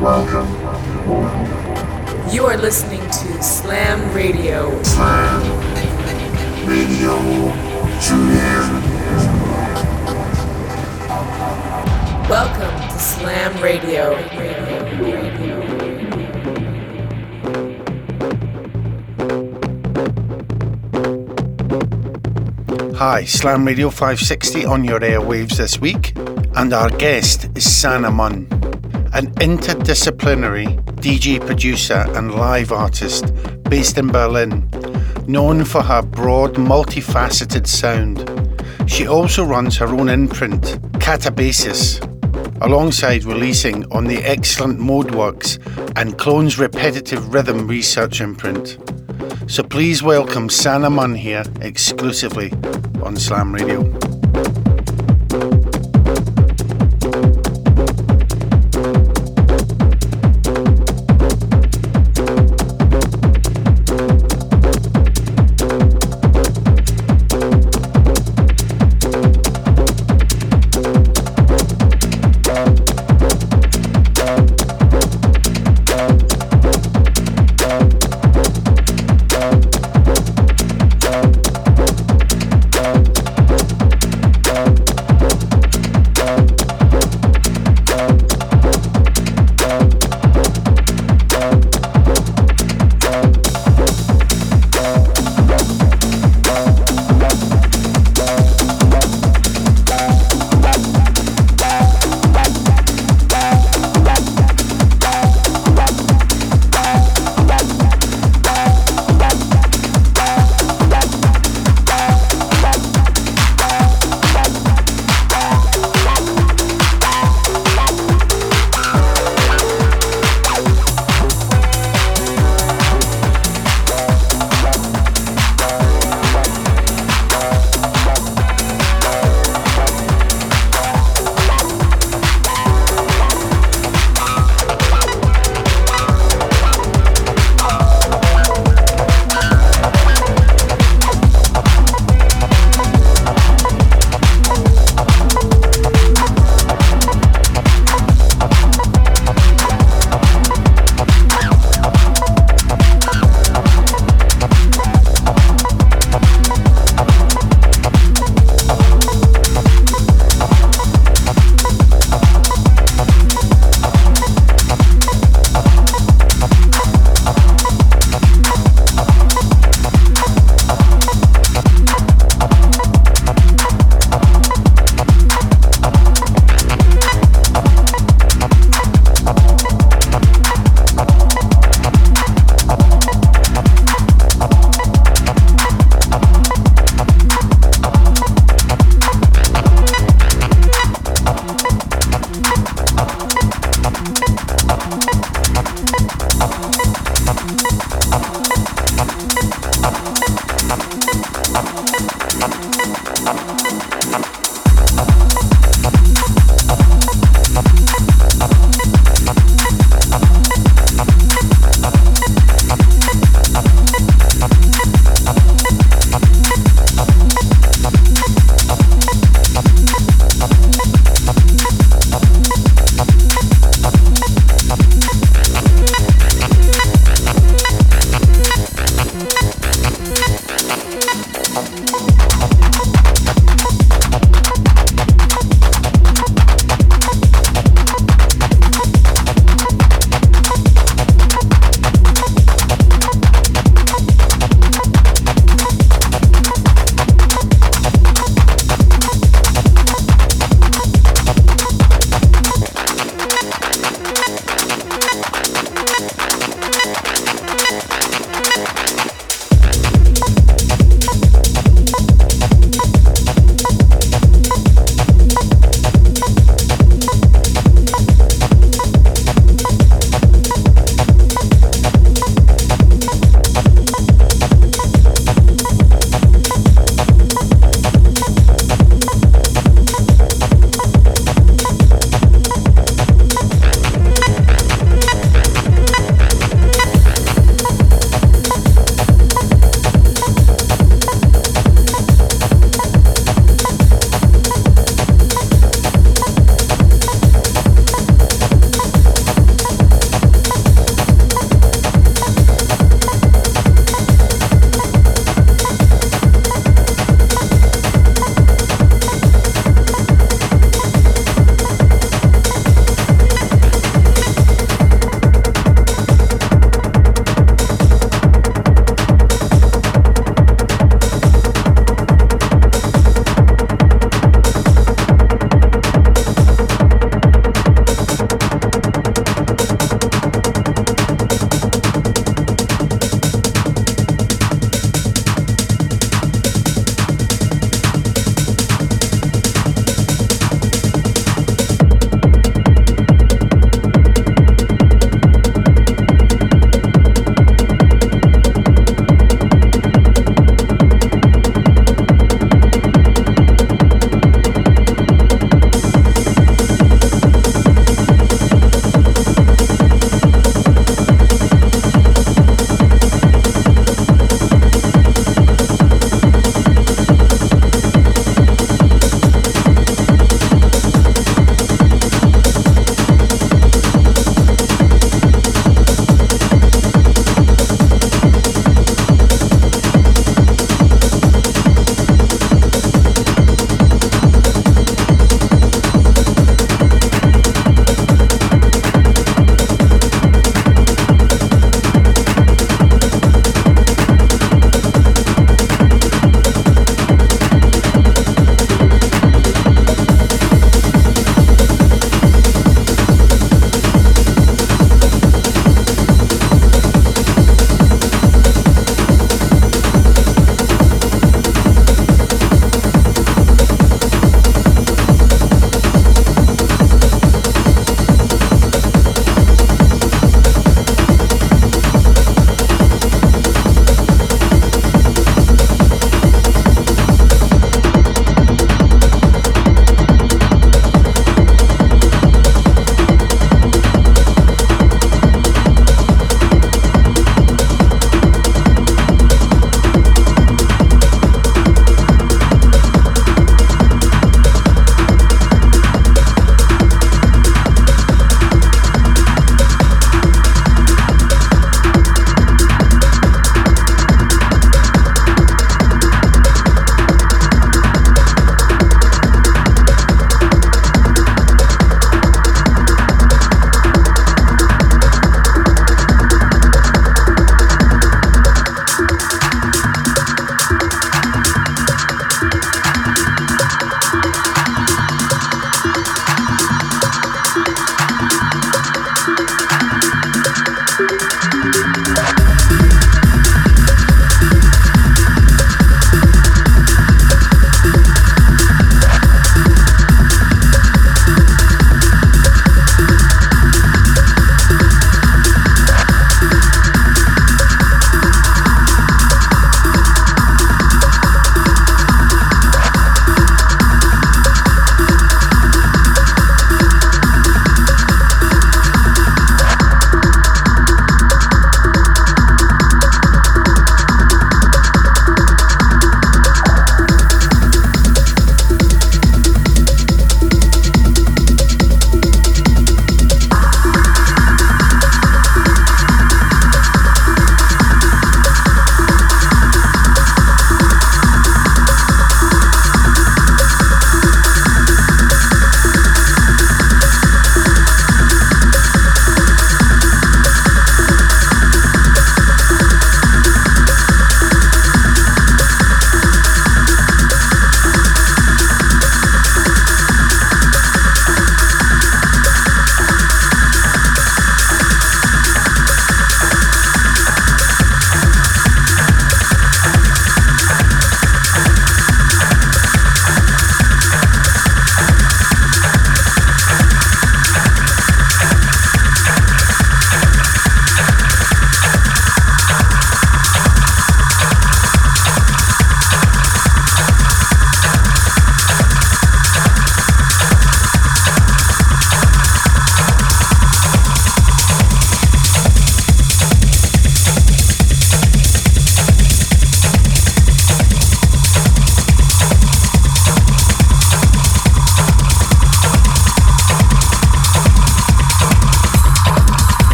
You are listening to Slam Radio. Slam Radio. Tune in. Welcome to Slam Radio. Hi, Slam Radio 560 on your airwaves this week, and our guest is Sanna Mun, an interdisciplinary DJ producer and live artist based in Berlin, known for her broad, multifaceted sound. She also runs her own imprint, Katabasis, alongside releasing on the excellent Modwerks and Clone's repetitive rhythm research imprint. So please welcome Sanna Mun here exclusively on Slam Radio.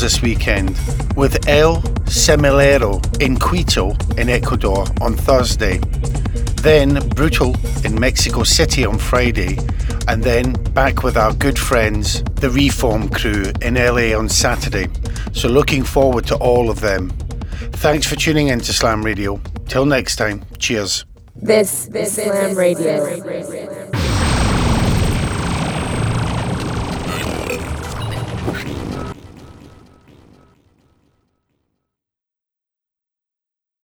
This weekend with El Semillero in Quito, in Ecuador, on Thursday. Then Brutal in Mexico City on Friday. And then back with our good friends, the Reform crew in LA on Saturday. So looking forward to all of them. Thanks for tuning in to Slam Radio. Till next time, cheers. This, this is Slam Radio.